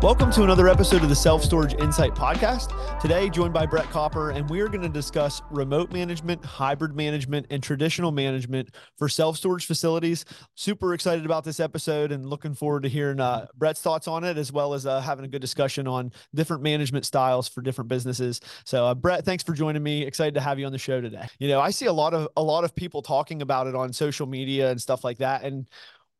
Welcome to another episode of the Self Storage Insight Podcast. Today, joined by Brett Copper, and we are going to discuss remote management, hybrid management, and traditional management for self storage facilities. Super excited about this episode and looking forward to hearing uh, Brett's thoughts on it, as well as uh, having a good discussion on different management styles for different businesses. So, uh, Brett, thanks for joining me. Excited to have you on the show today. You know, I see a lot of a lot of people talking about it on social media and stuff like that, and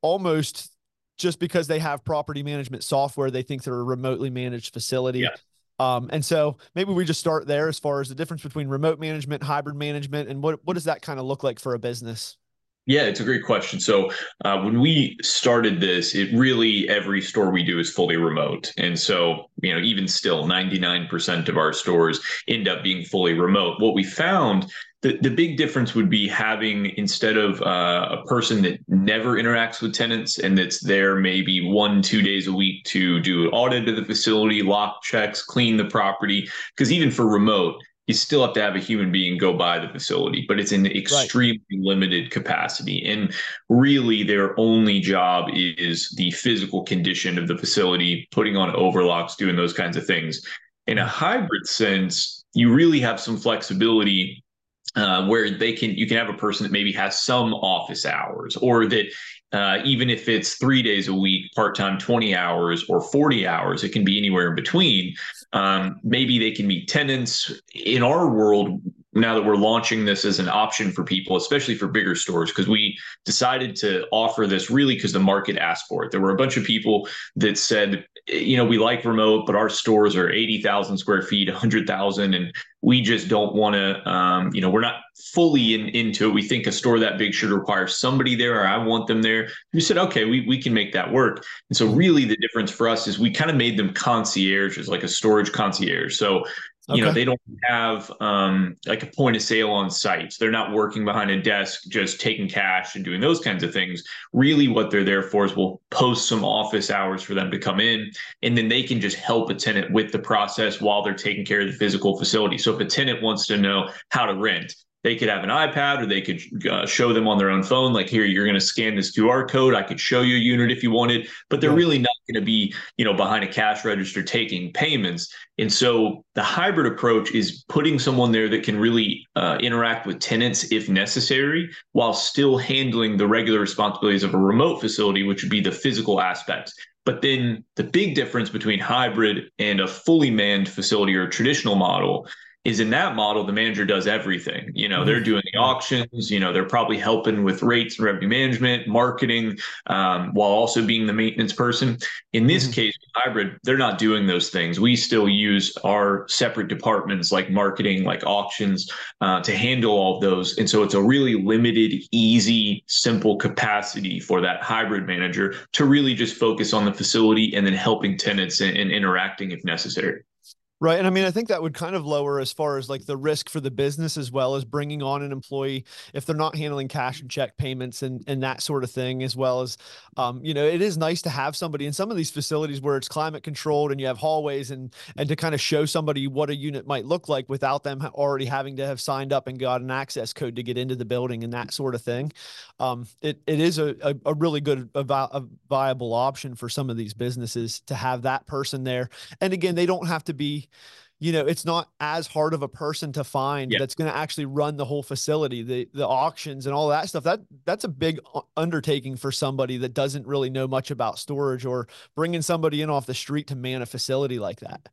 almost just because they have property management software, they think they're a remotely managed facility. Yeah. Um, and so maybe we just start there as far as the difference between remote management, hybrid management, and what what does that kind of look like for a business? Yeah, it's a great question. So uh, when we started this, it really every store we do is fully remote, and so you know even still, ninety nine percent of our stores end up being fully remote. What we found the, the big difference would be having instead of uh, a person that never interacts with tenants and that's there maybe one two days a week to do an audit of the facility lock checks clean the property because even for remote you still have to have a human being go by the facility, but it's in extremely right. limited capacity. And really, their only job is the physical condition of the facility, putting on overlocks, doing those kinds of things. In a hybrid sense, you really have some flexibility uh, where they can you can have a person that maybe has some office hours or that uh, even if it's three days a week part-time 20 hours or 40 hours it can be anywhere in between um, maybe they can meet tenants in our world now that we're launching this as an option for people, especially for bigger stores, because we decided to offer this really because the market asked for it. There were a bunch of people that said, you know, we like remote, but our stores are 80,000 square feet, 100,000, and we just don't want to, um, you know, we're not fully in, into it. We think a store that big should require somebody there, or I want them there. We said, okay, we, we can make that work. And so, really, the difference for us is we kind of made them concierges, like a storage concierge. So, you know they don't have um, like a point of sale on site So they're not working behind a desk just taking cash and doing those kinds of things. Really what they're there for is we'll post some office hours for them to come in and then they can just help a tenant with the process while they're taking care of the physical facility. So if a tenant wants to know how to rent they could have an iPad or they could uh, show them on their own phone, like here, you're going to scan this QR code. I could show you a unit if you wanted, but they're really not going to be, you know, behind a cash register taking payments. And so the hybrid approach is putting someone there that can really uh, interact with tenants if necessary, while still handling the regular responsibilities of a remote facility, which would be the physical aspects. But then the big difference between hybrid and a fully manned facility or traditional model is in that model the manager does everything. You know they're mm-hmm. doing the auctions you know they're probably helping with rates and revenue management marketing um, while also being the maintenance person. In this mm-hmm. case hybrid they're not doing those things. We still use our separate departments like marketing like auctions uh, to handle all of those. And so it's a really limited easy simple capacity for that hybrid manager to really just focus on the facility and then helping tenants and, and interacting if necessary Right. And I mean, I think that would kind of lower as far as like the risk for the business as well as bringing on an employee if they're not handling cash and check payments and, and that sort of thing, as well as, um, you know, it is nice to have somebody in some of these facilities where it's climate controlled and you have hallways and, and to kind of show somebody what a unit might look like without them already having to have signed up and got an access code to get into the building and that sort of thing. Um, it, it is a, a, a really good, a, a viable option for some of these businesses to have that person there. And again, they don't have to be, you know it's not as hard of a person to find that's going to actually run the whole facility the the auctions and all that stuff. That that's a big uh, undertaking for somebody that doesn't really know much about storage or bringing somebody in off the street to man a facility like that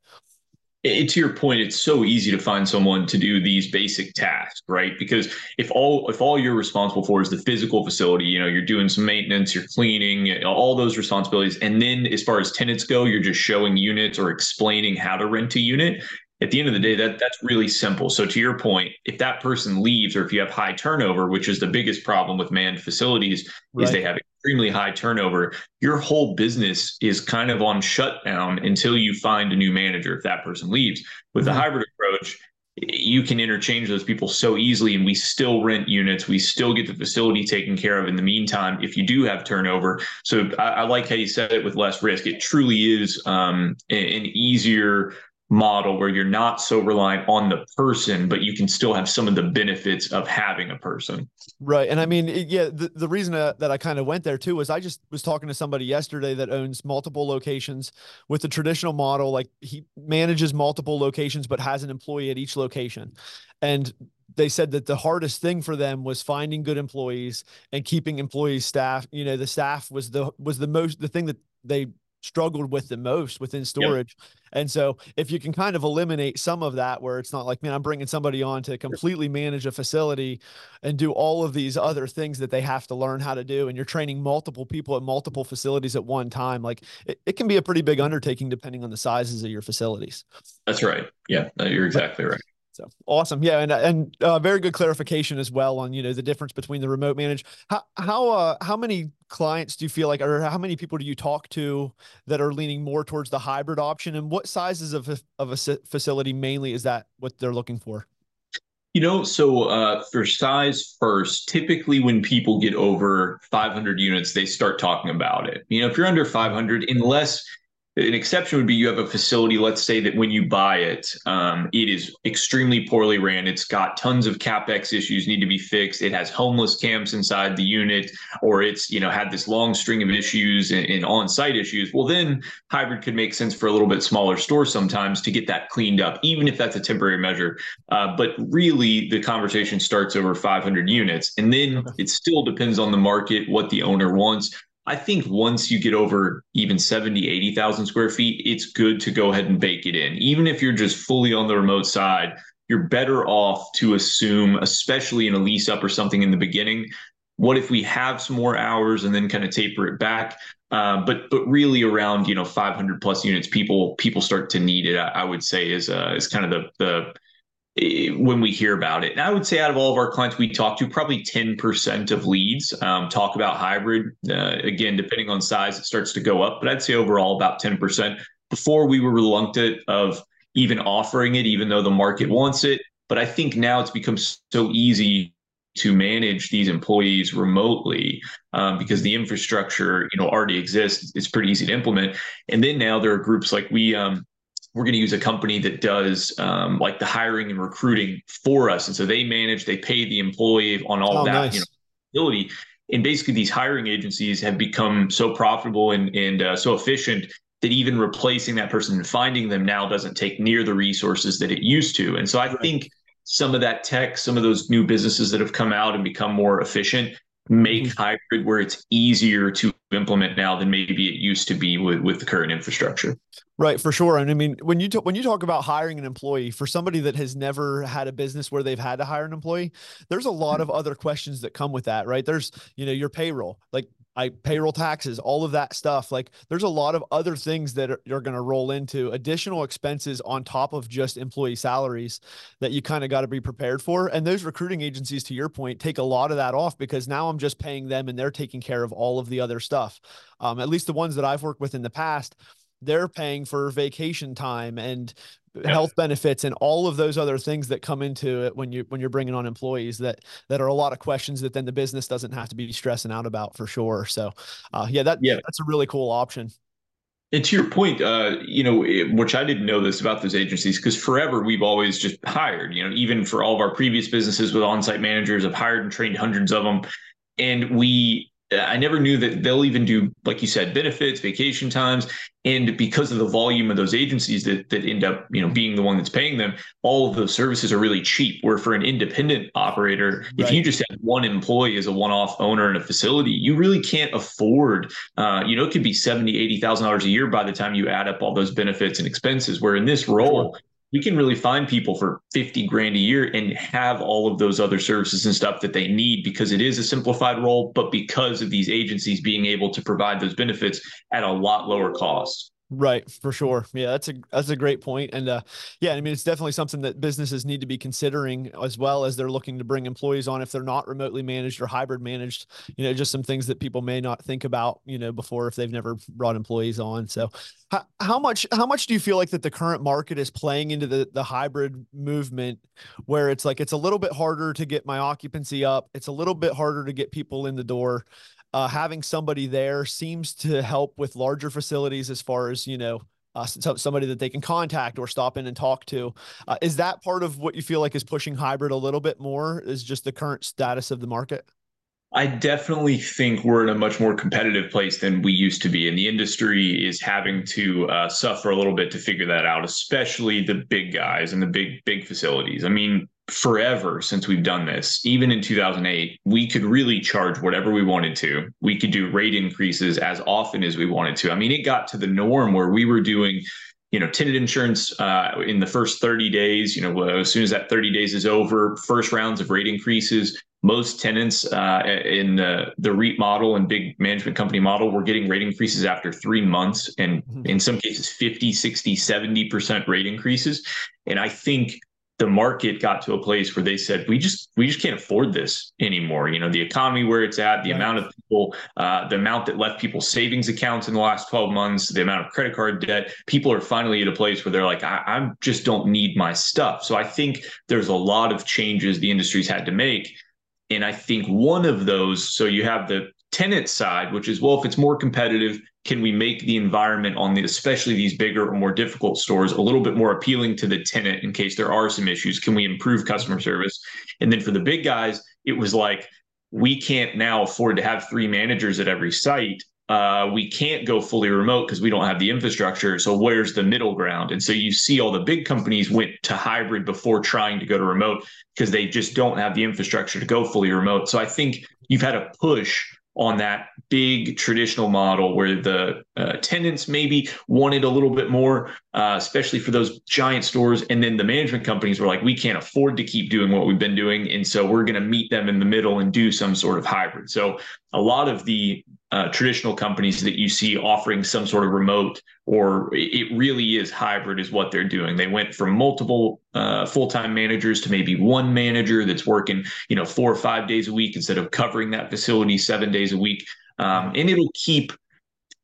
it, to your point, it's so easy to find someone to do these basic tasks, right? Because if all if all you're responsible for is the physical facility, you know, you're doing some maintenance, you're cleaning, all those responsibilities, and then as far as tenants go, you're just showing units or explaining how to rent a unit. At the end of the day, that that's really simple. So to your point, if that person leaves, or if you have high turnover, which is the biggest problem with manned facilities, right. is they have extremely high turnover, your whole business is kind of on shutdown until you find a new manager if that person leaves. With mm-hmm. the hybrid approach, you can interchange those people so easily and we still rent units we still get the facility taken care of in the meantime if you do have turnover so i, I like how you said it with less risk it truly is um, an easier model where you're not so reliant on the person, but you can still have some of the benefits of having a person. Right. And I mean, yeah, the, the reason uh, that I kind of went there too was I just was talking to somebody yesterday that owns multiple locations with the traditional model. Like he manages multiple locations, but has an employee at each location. And they said that the hardest thing for them was finding good employees and keeping employees staff you know the staff was the was the most the thing that they struggled with the most within storage. Yep. And so if you can kind of eliminate some of that where it's not like, man, I'm bringing somebody on to completely manage a facility and do all of these other things that they have to learn how to do. And you're training multiple people at multiple facilities at one time. Like it, it can be a pretty big undertaking depending on the sizes of your facilities. That's right. Yeah, you're exactly right. So awesome, yeah, and and uh, very good clarification as well on you know the difference between the remote manage. How how uh, how many clients do you feel like, or how many people do you talk to that are leaning more towards the hybrid option, and what sizes of a, of a facility mainly is that what they're looking for? You know, so uh, for size first, typically when people get over 500 units, they start talking about it. You know, if you're under 500, unless an exception would be you have a facility let's say that when you buy it um, it is extremely poorly ran. It's got tons of capex issues need to be fixed. It has homeless camps inside the unit or it's you know had this long string of issues and, and on-site issues. Well then hybrid could make sense for a little bit smaller store sometimes to get that cleaned up even if that's a temporary measure. Uh, but really the conversation starts over 500 units and then it still depends on the market what the owner wants I think once you get over even 70, 80,000 square feet, it's good to go ahead and bake it in. Even if you're just fully on the remote side, you're better off to assume, especially in a lease up or something in the beginning, what if we have some more hours and then kind of taper it back? Uh, but but really around you know 500 plus units, people people start to need it. I, I would say is uh, is kind of the the when we hear about it. And I would say out of all of our clients we talk to, probably 10% of leads um, talk about hybrid. Uh, again, depending on size, it starts to go up, but I'd say overall about 10%. Before we were reluctant of even offering it, even though the market wants it. But I think now it's become so easy to manage these employees remotely um, because the infrastructure you know already exists it's pretty easy to implement and then now there are groups like we um, we're going to use a company that does um, like the hiring and recruiting for us. And so they manage, they pay the employee on all oh, that nice. you know, ability. And basically, these hiring agencies have become so profitable and, and uh, so efficient that even replacing that person and finding them now doesn't take near the resources that it used to. And so I right. think some of that tech, some of those new businesses that have come out and become more efficient make mm-hmm. hybrid where it's easier to implement now than maybe it used to be with, with the current infrastructure. Right, for sure. And I mean, when you t- when you talk about hiring an employee, for somebody that has never had a business where they've had to hire an employee, there's a lot of other questions that come with that, right? There's, you know, your payroll. Like I payroll taxes, all of that stuff. Like there's a lot of other things that are, are going to roll into additional expenses on top of just employee salaries that you kind of got to be prepared for. And those recruiting agencies, to your point, take a lot of that off because now I'm just paying them and they're taking care of all of the other stuff. Um, at least the ones that I've worked with in the past, they're paying for vacation time and health benefits and all of those other things that come into it when you when you're bringing on employees that that are a lot of questions that then the business doesn't have to be stressing out about for sure. So uh, yeah that yeah. that's a really cool option. And to your point, uh, you know, which I didn't know this about those agencies because forever we've always just hired. You know, even for all of our previous businesses with on-site managers, I've hired and trained hundreds of them, and we I never knew that they'll even do, like you said, benefits, vacation times. And because of the volume of those agencies that, that end up, you know, being the one that's paying them, all of those services are really cheap. Where for an independent operator, right. if you just have one employee as a one-off owner in a facility, you really can't afford, uh, you know, it could be seventy, eighty thousand dollars a year by the time you add up all those benefits and expenses. Where in this role, we can really find people for 50 grand a year and have all of those other services and stuff that they need because it is a simplified role, but because of these agencies being able to provide those benefits at a lot lower cost. Right, for sure. Yeah, that's a that's a great point. And uh yeah, I mean it's definitely something that businesses need to be considering as well as they're looking to bring employees on if they're not remotely managed or hybrid managed, you know, just some things that people may not think about, you know, before if they've never brought employees on. So how, how much how much do you feel like that the current market is playing into the the hybrid movement where it's like it's a little bit harder to get my occupancy up, it's a little bit harder to get people in the door uh, having somebody there seems to help with larger facilities as far as you know uh, so somebody that they can contact or stop in and talk to. Uh, is that part of what you feel like is pushing hybrid a little bit more? Is just the current status of the market? I definitely think we're in a much more competitive place than we used to be. And the industry is having to uh, suffer a little bit to figure that out, especially the big guys and the big, big facilities. I mean, forever since we've done this, even in 2008, we could really charge whatever we wanted to. We could do rate increases as often as we wanted to. I mean, it got to the norm where we were doing you know, tenant insurance uh, in the first 30 days, you know, as soon as that 30 days is over, first rounds of rate increases. Most tenants uh, in the, the REIT model and big management company model were getting rate increases after three months, and mm-hmm. in some cases, 50, 60, 70% rate increases. And I think the market got to a place where they said we just we just can't afford this anymore. You know the economy where it's at the right. amount of people uh, the amount that left people's savings accounts in the last 12 months the amount of credit card debt people are finally at a place where they're like I, I just don't need my stuff. So i think there's a lot of changes the industry's had to make. And i think one of those so you have the tenant side which is well if it's more competitive can we make the environment on the especially these bigger or more difficult stores a little bit more appealing to the tenant in case there are some issues can we improve customer service and then for the big guys it was like we can't now afford to have three managers at every site uh, we can't go fully remote because we don't have the infrastructure. So where's the middle ground? And so you see all the big companies went to hybrid before trying to go to remote because they just don't have the infrastructure to go fully remote. So I think you've had a push on that big traditional model where the uh, tenants maybe wanted a little bit more, uh, especially for those giant stores. And then the management companies were like, we can't afford to keep doing what we've been doing. And so we're going to meet them in the middle and do some sort of hybrid. So a lot of the uh, traditional companies that you see offering some sort of remote or it really is hybrid is what they're doing. They went from multiple uh, full-time managers to maybe one manager that's working you know four or five days a week instead of covering that facility seven days a week. Um, and it'll keep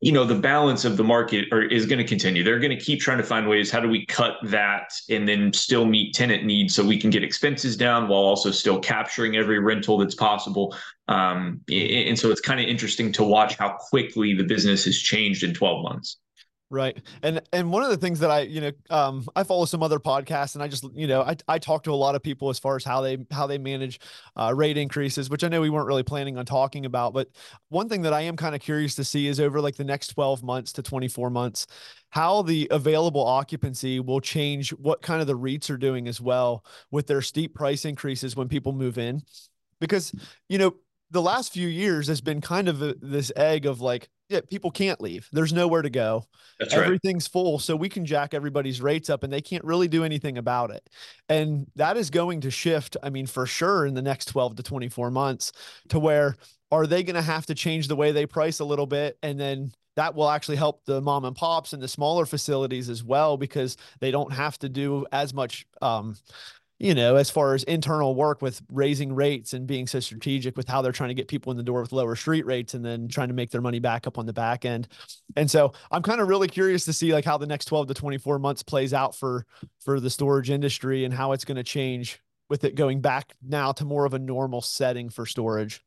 you know the balance of the market or is going to continue. They're going to keep trying to find ways how do we cut that and then still meet tenant needs so we can get expenses down while also still capturing every rental that's possible. Um, and so it's kind of interesting to watch how quickly the business has changed in 12 months Right. And and one of the things that I, you know, um, I follow some other podcasts and I just, you know, I, I talk to a lot of people as far as how they how they manage uh, rate increases, which I know we weren't really planning on talking about. But one thing that I am kind of curious to see is over like the next 12 months to 24 months, how the available occupancy will change what kind of the REITs are doing as well with their steep price increases when people move in. Because, you know, the last few years has been kind of a, this egg of like, yeah, people can't leave. There's nowhere to go. That's Everything's right. full. So we can jack everybody's rates up and they can't really do anything about it. And that is going to shift, I mean, for sure in the next 12 to 24 months to where are they going to have to change the way they price a little bit? And then that will actually help the mom and pops and the smaller facilities as well because they don't have to do as much um, you know, as far as internal work with raising rates and being so strategic with how they're trying to get people in the door with lower street rates and then trying to make their money back up on the back end. And so I'm kind of really curious to see like how the next 12 to 24 months plays out for for the storage industry and how it's going to change with it going back now to more of a normal setting for storage.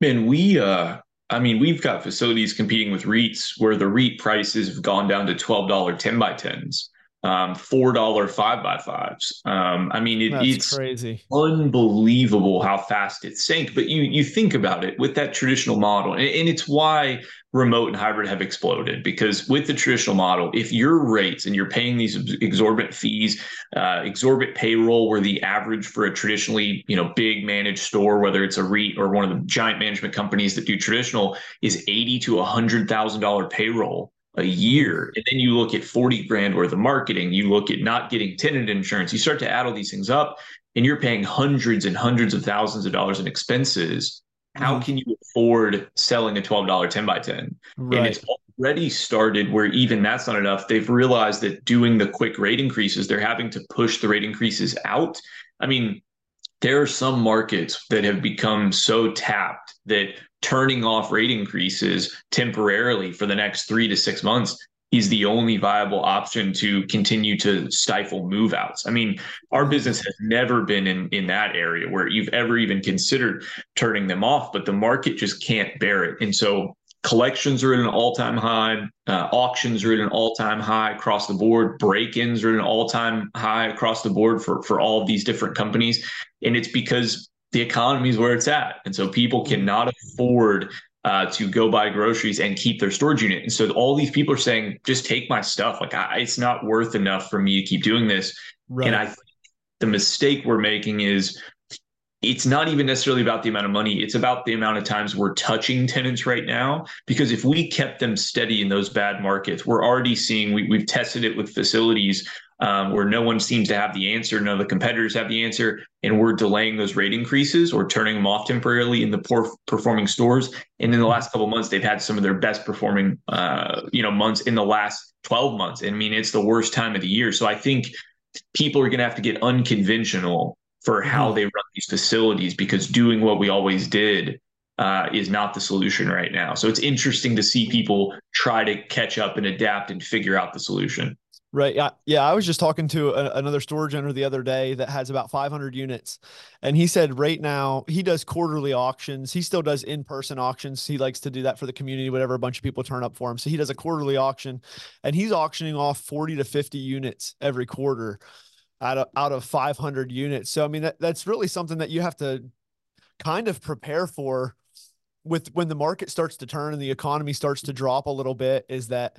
Man, we uh I mean, we've got facilities competing with REITs where the REIT prices have gone down to $12 10 by 10s um, four dollar five by fives. Um, I mean, it, it's crazy, unbelievable how fast it sank. But you you think about it with that traditional model, and, and it's why remote and hybrid have exploded because with the traditional model, if your rates and you're paying these exorbitant fees, uh, exorbitant payroll, where the average for a traditionally you know big managed store, whether it's a REIT or one of the giant management companies that do traditional, is eighty to a hundred thousand dollar payroll a year. And then you look at 40 grand worth of marketing, you look at not getting tenant insurance, you start to add all these things up and you're paying hundreds and hundreds of thousands of dollars in expenses. How mm-hmm. can you afford selling a $12 10 by 10? Right. And it's already started where even that's not enough. They've realized that doing the quick rate increases, they're having to push the rate increases out. I mean, there are some markets that have become so tapped that turning off rate increases temporarily for the next three to six months is the only viable option to continue to stifle move outs. I mean, our business has never been in, in that area where you've ever even considered turning them off, but the market just can't bear it. And so collections are at an all-time high uh, auctions are at an all-time high across the board break-ins are at an all-time high across the board for for all of these different companies and it's because the economy is where it's at. And so people cannot afford uh, to go buy groceries and keep their storage unit. And so all these people are saying just take my stuff. Like I, it's not worth enough for me to keep doing this. Right. and i think the mistake we're making is it's not even necessarily about the amount of money. It's about the amount of times we're touching tenants right now. Because if we kept them steady in those bad markets we're already seeing we, have tested it with facilities um, where no one seems to have the answer none of the competitors have the answer and we're delaying those rate increases or turning them off temporarily in the poor performing stores. And in the last couple months they've had some of their best performing uh, you know months in the last 12 months. And i mean it's the worst time of the year. So i think people are going to have to get unconventional for how mm-hmm. they run these facilities because doing what we always did uh, is not the solution right now. So it's interesting to see people try to catch up and adapt and figure out the solution. Right. Yeah. Yeah. I was just talking to a, another storage owner the other day that has about 500 units. And he said right now he does quarterly auctions. He still does in person auctions. He likes to do that for the community, whatever a bunch of people turn up for him. So he does a quarterly auction and he's auctioning off 40 to 50 units every quarter out of out of 500 units. So I mean that that's really something that you have to kind of prepare for with when the market starts to turn and the economy starts to drop a little bit is that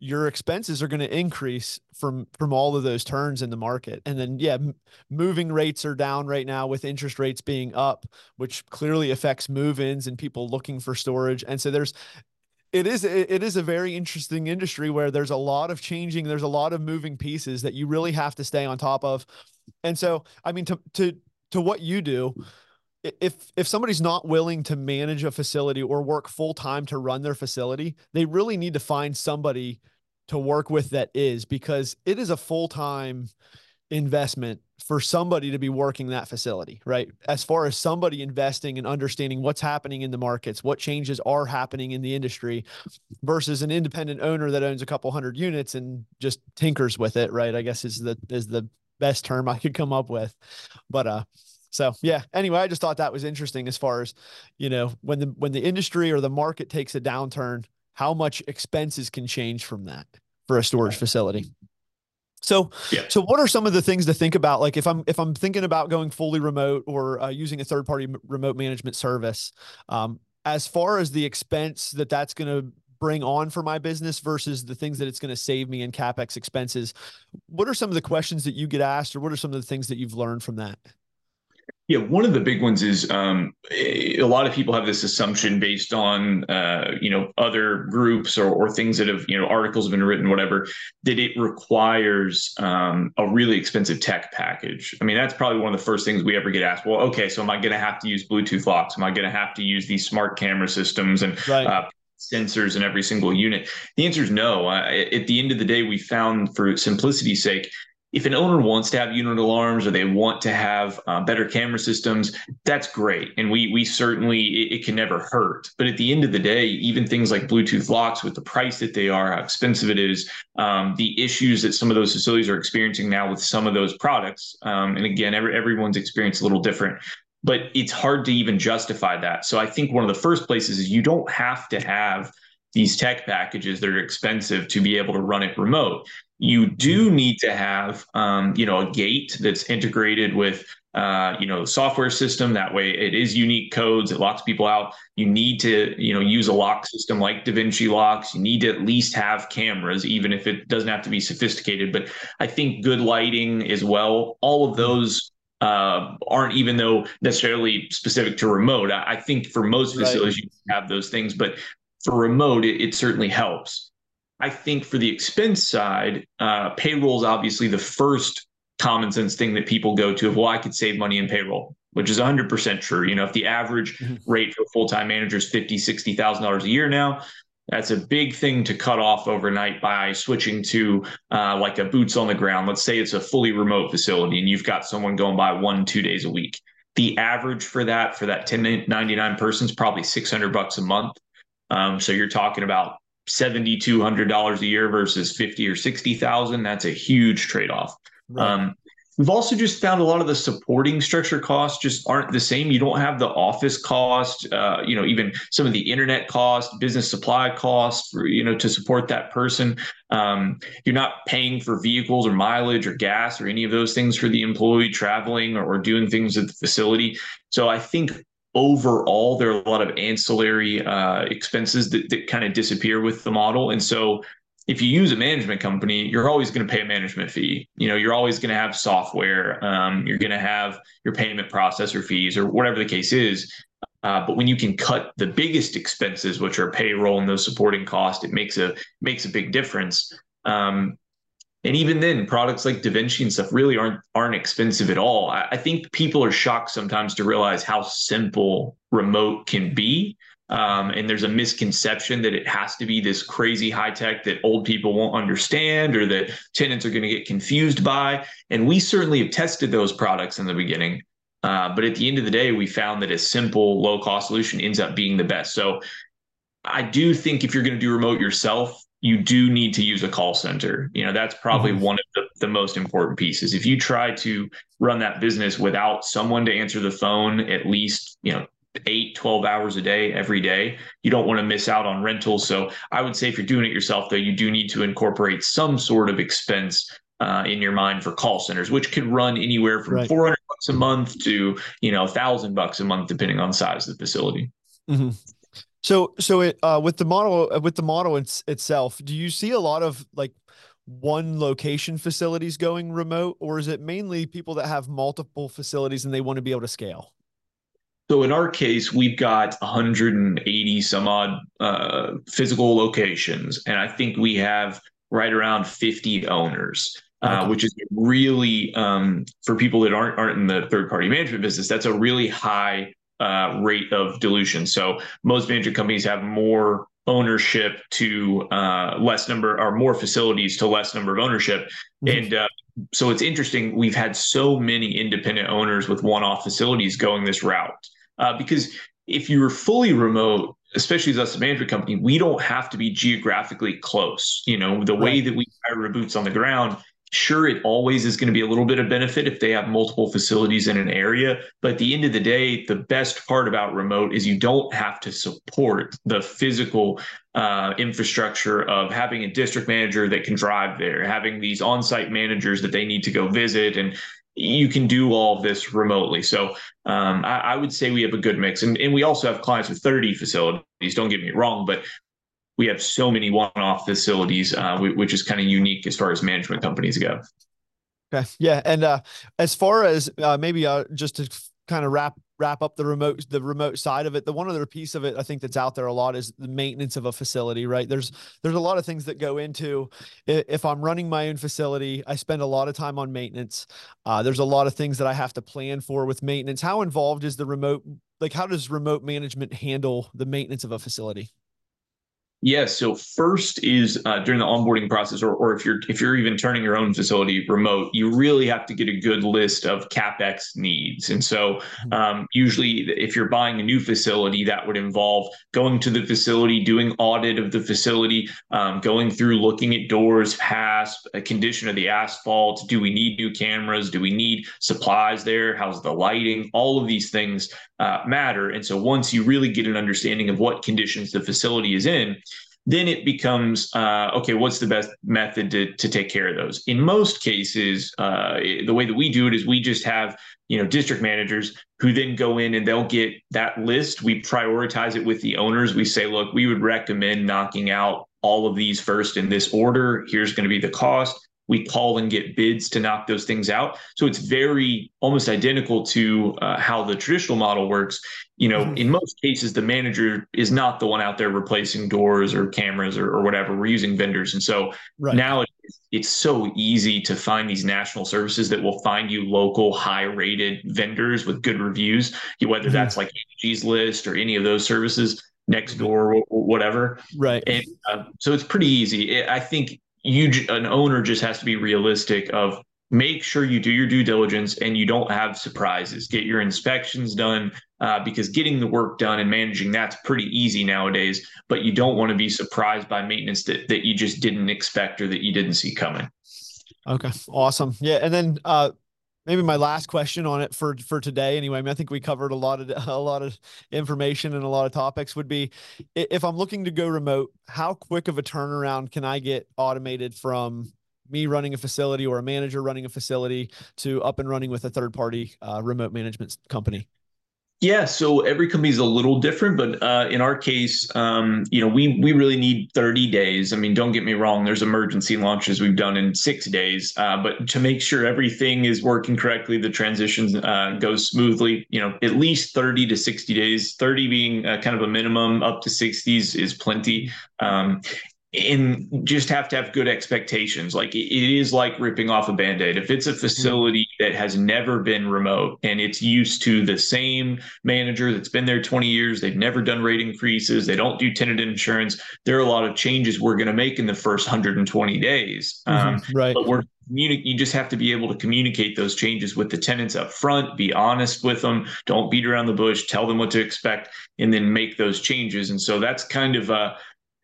your expenses are going to increase from from all of those turns in the market and then yeah moving rates are down right now with interest rates being up which clearly affects move-ins and people looking for storage and so there's it is it is a very interesting industry where there's a lot of changing there's a lot of moving pieces that you really have to stay on top of. And so i mean to to to what you do if if somebody's not willing to manage a facility or work full time to run their facility they really need to find somebody to work with that is because it is a full time investment for somebody to be working that facility, right? As far as somebody investing and understanding what's happening in the markets, what changes are happening in the industry versus an independent owner that owns a couple hundred units and just tinkers with it, right? I guess is the is the best term I could come up with. But uh so yeah, anyway, I just thought that was interesting as far as, you know, when the when the industry or the market takes a downturn, how much expenses can change from that for a storage facility. So, yeah. so what are some of the things to think about? Like if I'm if I'm thinking about going fully remote or uh, using a third party m- remote management service, um, as far as the expense that that's going to bring on for my business versus the things that it's going to save me in capex expenses, what are some of the questions that you get asked, or what are some of the things that you've learned from that? Yeah, one of the big ones is um, a lot of people have this assumption based on uh, you know other groups or, or things that have you know articles have been written, whatever, that it requires um, a really expensive tech package. I mean, that's probably one of the first things we ever get asked. Well, okay, so am I going to have to use Bluetooth locks? Am I going to have to use these smart camera systems and right. uh, sensors in every single unit? The answer is no. Uh, at the end of the day, we found for simplicity's sake if an owner wants to have unit alarms or they want to have uh, better camera systems, that's great. And we we certainly it, it, can never hurt. But at the end of the day, even things like Bluetooth locks, with the price that they are, how expensive it is, um, the issues that some of those facilities are experiencing now with some of those products, um, and again, every, everyone's experience a little different. But it's hard to even justify that. So I think one of the first places is you don't have to have these tech packages that are expensive to be able to run it remote you do need to have um, you know a gate that's integrated with uh, you know software system. That way it is unique codes. It locks people out. You need to you know use a lock system like DaVinci locks. You need to at least have cameras even if it doesn't have to be sophisticated. But i think good lighting as well all of those uh, aren't even though necessarily specific to remote. I, I think for most facilities right. you have those things but for remote it, it certainly helps I think for the expense side, uh, payroll is obviously the first common sense thing that people go to of, well, I could save money in payroll, which is 100% true. You know, if the average mm-hmm. rate for full time managers is $50,000, $60,000 a year now, that's a big thing to cut off overnight by switching to uh, like a boots on the ground. Let's say it's a fully remote facility and you've got someone going by one, two days a week. The average for that, for that 1099 person is probably 600 bucks a month. Um, so you're talking about $7,200 a year versus 50 or 60,000, that's a huge trade off. Right. Um, We've also just found a lot of the supporting structure costs just aren't the same. You don't have the office cost, uh, you know, even some of the internet cost, business supply costs, for, you know, to support that person. Um, you're not paying for vehicles or mileage or gas or any of those things for the employee traveling or, or doing things at the facility. So I think overall there are a lot of ancillary uh, expenses that, that kind of disappear with the model, and so if you use a management company, you're always going to pay a management fee. You know, you're always going to have software. Um, you're going to have your payment processor fees or whatever the case is. Uh, but when you can cut the biggest expenses, which are payroll and those supporting costs, it makes a makes a big difference. Um, and even then, products like DaVinci and stuff really aren't aren't expensive at all. I, I think people are shocked sometimes to realize how simple remote can be. Um, and there's a misconception that it has to be this crazy high tech that old people won't understand or that tenants are going to get confused by. And we certainly have tested those products in the beginning. Uh, but at the end of the day, we found that a simple, low cost solution ends up being the best. So I do think if you're going to do remote yourself, you do need to use a call center. You know, that's probably mm-hmm. one of the, the most important pieces. If you try to run that business without someone to answer the phone at least, you know, eight, 12 hours a day every day. You don't want to miss out on rentals. So I would say if you're doing it yourself, though, you do need to incorporate some sort of expense uh, in your mind for call centers, which could run anywhere from right. 400 bucks a month to, you know, a thousand bucks a month, depending on size of the facility. Mm-hmm. So, so it, uh, with the model, uh, with the model it's, itself, do you see a lot of like one location facilities going remote, or is it mainly people that have multiple facilities and they want to be able to scale? So in our case, we've got 180 some odd uh, physical locations, and I think we have right around 50 owners. Uh, which is really um, for people that aren't aren't in the third party management business. That's a really high uh, rate of dilution. So most management companies have more ownership to uh, less number or more facilities to less number of ownership, mm-hmm. and uh, so it's interesting. We've had so many independent owners with one off facilities going this route uh, because if you were fully remote, especially as a management company, we don't have to be geographically close. You know, the way that we hire boots on the ground, sure, it always is going to be a little bit of benefit if they have multiple facilities in an area. But at the end of the day, the best part about remote is you don't have to support the physical uh, infrastructure of having a district manager that can drive there, having these on-site managers that they need to go visit, and you can do all of this remotely. So um, I, I, would say we have a good mix. And, and we also have clients with 30 facilities, don't get me wrong, but we have so many one-off facilities, uh, which is kind of unique as far as management companies go. Okay. Yeah. And uh, as far as uh, maybe uh, just to kind of wrap wrap up the remote the remote side of it the one other piece of it i think that's out there a lot is the maintenance of a facility right there's there's a lot of things that go into if i'm running my own facility i spend a lot of time on maintenance uh, there's a lot of things that i have to plan for with maintenance how involved is the remote like how does remote management handle the maintenance of a facility Yes. So first is uh, during the onboarding process, or, or if you're if you're even turning your own facility remote, you really have to get a good list of capex needs. And so mm-hmm. um, usually, if you're buying a new facility, that would involve going to the facility, doing audit of the facility, um, going through looking at doors, hasp, a condition of the asphalt. Do we need new cameras? Do we need supplies there? How's the lighting? All of these things uh, matter. And so once you really get an understanding of what conditions the facility is in, then it becomes uh, okay what's the best method to, to take care of those? In most cases uh, the way that we do it is we just have you know district managers who then go in and they'll get that list. We prioritize it with the owners. We say look we would recommend knocking out all of these first in this order. Here's going to be the cost we call and get bids to knock those things out. So it's very almost identical to uh, how the traditional model works. You know, mm-hmm. in most cases, the manager is not the one out there replacing doors or cameras or, or whatever. We're using vendors. And so right. now it's, it's so easy to find these national services that will find you local high rated vendors with good reviews, whether mm-hmm. that's like Angie's List or any of those services next door or whatever. Right. And uh, so it's pretty easy. I think you an owner just has to be realistic of make sure you do your due diligence and you don't have surprises. Get your inspections done uh, because getting the work done and managing that's pretty easy nowadays but you don't want to be surprised by maintenance that, that you just didn't expect or that you didn't see coming. Okay awesome. Yeah and then uh maybe my last question on it for for today anyway. I, mean, I think we covered a lot of a lot of information and a lot of topics would be if i'm looking to go remote how quick of a turnaround can i get automated from me running a facility or a manager running a facility to up and running with a third party uh, remote management company yeah, so every company is a little different, but uh, in our case, um, you know, we we really need 30 days. I mean, don't get me wrong. There's emergency launches we've done in six days, uh, but to make sure everything is working correctly, the transitions uh, goes smoothly. You know, at least 30 to 60 days. 30 being uh, kind of a minimum, up to 60s is plenty. Um, and just have to have good expectations. Like it is like ripping off a band-aid. If it's a mm-hmm. facility that has never been remote and it's used to the same manager that's been there 20 years, they've never done rate increases, they don't do tenant insurance. There are a lot of changes we're going to make in the first 120 days. Mm-hmm. Um, right. But we're you just have to be able to communicate those changes with the tenants up front be honest with them don't beat around the bush tell them what to expect and then make those changes and so that's kind of uh,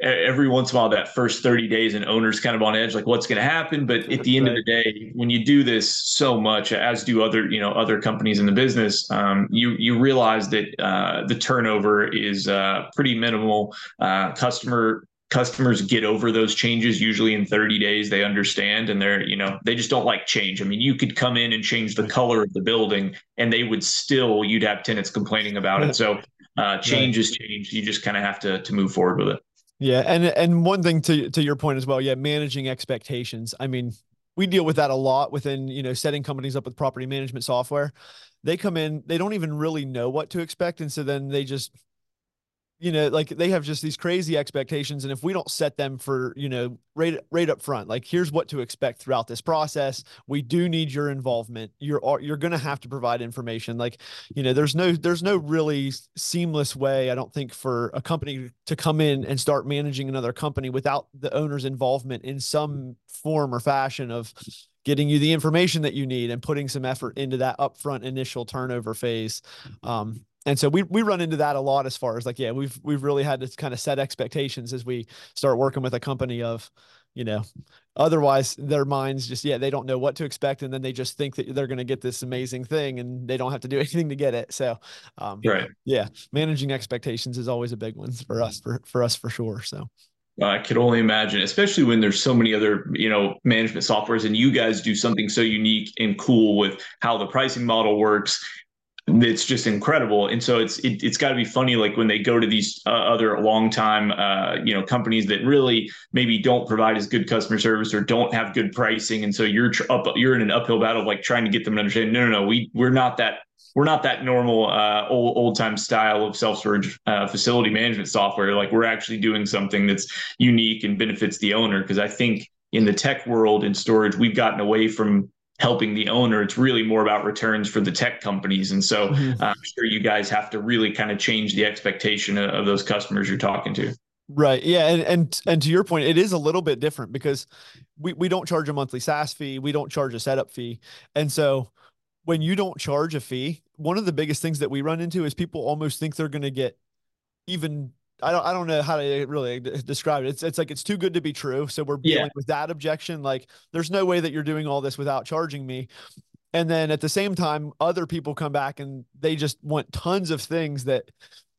every once in a while that first 30 days and owner's kind of on edge like what's going to happen? But at the end of the day when you do this so much as do other you know other companies in the business um, you you realize that uh, the turnover is uh, pretty minimal. Uh, customer customers get over those changes usually in 30 days they understand and they're you know they just don't like change. I mean you could come in and change the color of the building and they would still you'd have tenants complaining about it. So uh, change right. is change. You just kind of have to to move forward with it yeah, and and one thing to to your point as well, yeah, managing expectations. I mean, we deal with that a lot within, you know, setting companies up with property management software. They come in, they don't even really know what to expect and so then they just you know, like they have just these crazy expectations. And if we don't set them for, you know, right, right up front, like here's what to expect throughout this process, we do need your involvement. You're, you're going to have to provide information. Like, you know, there's no, there's no really seamless way, I don't think, for a company to come in and start managing another company without the owner's involvement in some form or fashion of, getting you the information that you need and putting some effort into that upfront initial turnover phase. Um, and so we we run into that a lot as far as like yeah we've we've really had to kind of set expectations as we start working with a company of you know otherwise their minds just yeah they don't know what to expect and then they just think that they're going to get this amazing thing and they don't have to do anything to get it. So um, right. yeah managing expectations is always a big one for us for, for us for sure so. I could only imagine, especially when there's so many other, you know, management softwares, and you guys do something so unique and cool with how the pricing model works it's just incredible. And so it's it, has got to be funny like when they go to these uh, other long time uh, you know companies that really maybe don't provide as good customer service or don't have good pricing. And so you're tr- up you're in an uphill battle like trying to get them to understand no no no we we're not that we're not that normal uh, old old time style of self storage uh, facility management software. Like we're actually doing something that's unique and benefits the owner. Because i think in the tech world in storage we've gotten away from helping the owner. It's really more about returns for the tech companies. And so mm-hmm. Uh, I'm sure you guys have to really kind of change the expectation of, of those customers you're talking to. Right. Yeah. And, and, and to your point, it is a little bit different because we, we don't charge a monthly SaaS fee. We don't charge a setup fee. And so when you don't charge a fee, one of the biggest things that we run into is people almost think they're going to get even I don't I don't know how to really describe it. It's it's like it's too good to be true. So we're dealing yeah. with that objection. Like there's no way that you're doing all this without charging me. And then at the same time, other people come back and they just want tons of things that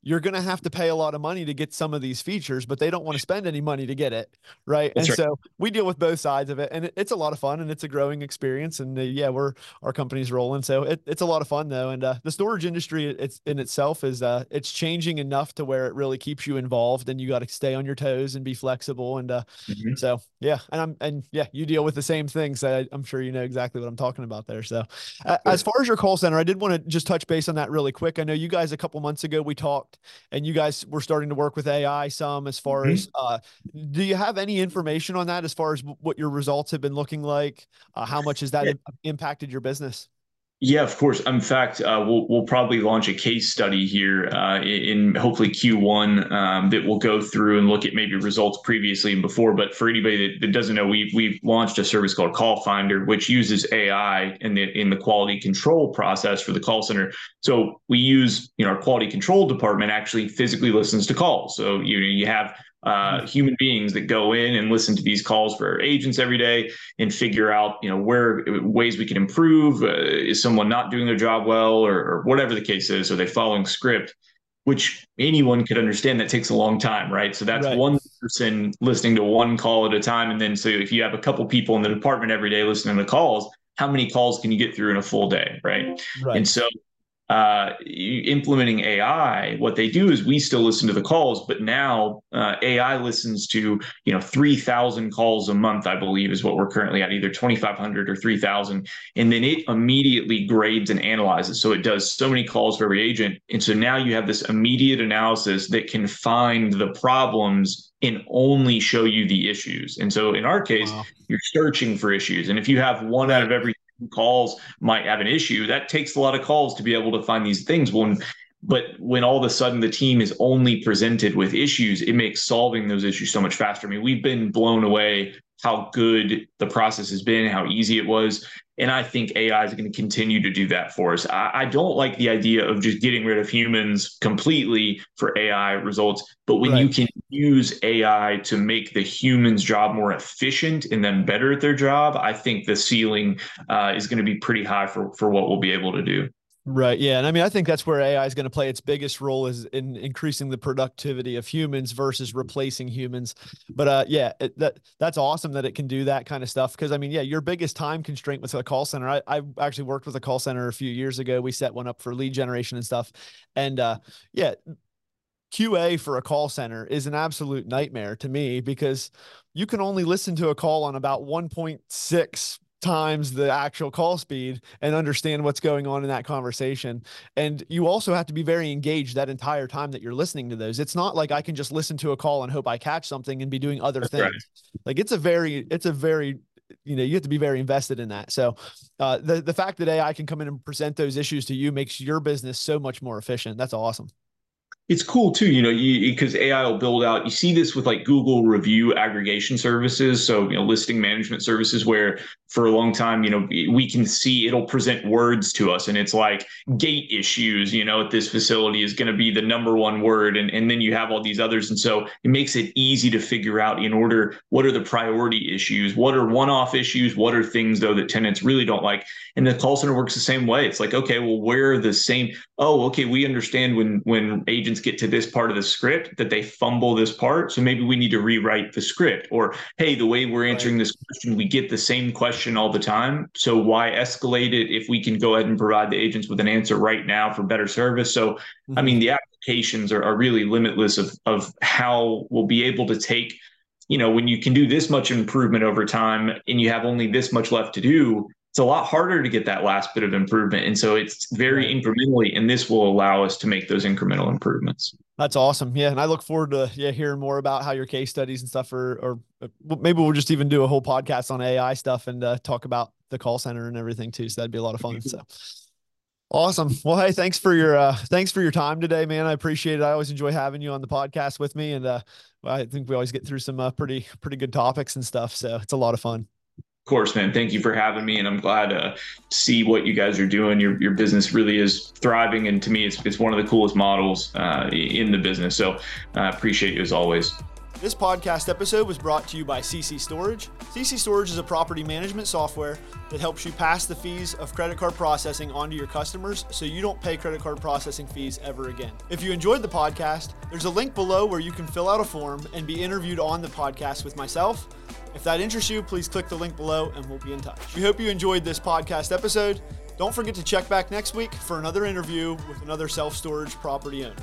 you're going to have to pay a lot of money to get some of these features, but they don't want to spend any money to get it. Right. That's and right. so we deal with both sides of it and it's a lot of fun and it's a growing experience. And uh, yeah, we're, our company's rolling. So it, it's a lot of fun though. And uh, the storage industry it's in itself is, uh, it's changing enough to where it really keeps you involved and you got to stay on your toes and be flexible. And uh, mm-hmm. so, yeah. And I'm, and yeah, you deal with the same things. So I, I'm sure you know exactly what I'm talking about there. So uh, as far as your call center, I did want to just touch base on that really quick. I know you guys a couple months ago, we talked and you guys were starting to work with AI some as far mm-hmm. as uh, do you have any information on that as far as what your results have been looking like? Uh, how much has that yeah. impacted your business? Yeah, of course. In fact, uh, we'll we'll probably launch a case study here uh, in hopefully Q1 um, that will go through and look at maybe results previously and before. But for anybody that, that doesn't know, we we've launched a service called Call Finder, which uses AI in the in the quality control process for the call center. So we use you know our quality control department actually physically listens to calls. So you know you have uh, human beings that go in and listen to these calls for agents every day and figure out you know where ways we can improve uh, is someone not doing their job well or, or whatever the case is are they following script which anyone could understand that takes a long time right so that's right. one person listening to one call at a time and then so if you have a couple people in the department every day listening to calls how many calls can you get through in a full day right, right. and so uh, implementing AI, what they do is we still listen to the calls, but now uh, AI listens to you know three thousand calls a month, I believe, is what we're currently at, either twenty five hundred or three thousand, and then it immediately grades and analyzes. So it does so many calls for every agent, and so now you have this immediate analysis that can find the problems and only show you the issues. And so in our case, wow. you're searching for issues, and if you have one out of every calls might have an issue. That takes a lot of calls to be able to find these things. When but when all of a sudden the team is only presented with issues, it makes solving those issues so much faster. I mean, we've been blown away how good the process has been, how easy it was. And I think AI is going to continue to do that for us. I, I, don't like the idea of just getting rid of humans completely for AI results. But when right. you can use AI to make the human's job more efficient and then better at their job, I think the ceiling uh, is going to be pretty high for, for what we'll be able to do. Right. Yeah. And I mean, I think that's where AI is going to play its biggest role is in increasing the productivity of humans versus replacing humans. But uh, yeah, it, that that's awesome that it can do that kind of stuff. Because I mean, yeah, your biggest time constraint with a call center. I I actually worked with a call center a few years ago. We set one up for lead generation and stuff. And uh, yeah, QA for a call center is an absolute nightmare to me because you can only listen to a call on about 1.6 times the actual call speed and understand what's going on in that conversation. And you also have to be very engaged that entire time that you're listening to those. It's not like I can just listen to a call and hope I catch something and be doing other That's things. Right. Like it's a very, it's a very, you know, you have to be very invested in that. So uh, the the fact that AI can come in and present those issues to you makes your business so much more efficient. That's awesome it's cool too, you know, because AI will build out. You see this with like Google review aggregation services, so you know, listing management services, where for a long time, you know, we can see it'll present words to us, and it's like gate issues, you know, at this facility is going to be the number one word, and and then you have all these others, and so it makes it easy to figure out in order what are the priority issues, what are one-off issues, what are things though that tenants really don't like, and the call center works the same way. It's like, okay, well, where are the same? Oh, okay, we understand when when agents agents get to this part of the script that they fumble this part. So maybe we need to rewrite the script. Or, hey, the way we're answering this question, we get the same question all the time. So why escalate it if we can go ahead and provide the agents with an answer right now for better service? So, mm-hmm. I mean, the applications are, are really limitless of, of how we'll be able to take you know when you can do this much improvement over time and you have only this much left to do it's a lot harder to get that last bit of improvement. And so it's very incrementally, and this will allow us to make those incremental improvements. That's awesome. Yeah. And I look forward to yeah, hearing more about how your case studies and stuff are, or uh, maybe we'll just even do a whole podcast on AI stuff and uh, talk about the call center and everything too. So that'd be a lot of fun. So awesome. Well, Hey, thanks for your, uh, thanks for your time today, man. I appreciate it. I always enjoy having you on the podcast with me. And, uh, I think we always get through some uh, pretty, pretty good topics and stuff. So it's a lot of fun course, man. Thank you for having me, and I'm glad to see what you guys are doing. Your your business really is thriving, and to me, it's it's one of the coolest models uh, in the business. So, I uh, appreciate you as always. This podcast episode was brought to you by CC Storage. CC Storage is a property management software that helps you pass the fees of credit card processing onto your customers so you don't pay credit card processing fees ever again. If you enjoyed the podcast, there's a link below where you can fill out a form and be interviewed on the podcast with myself. If that interests you, please click the link below and we'll be in touch. We hope you enjoyed this podcast episode. Don't forget to check back next week for another interview with another self storage property owner.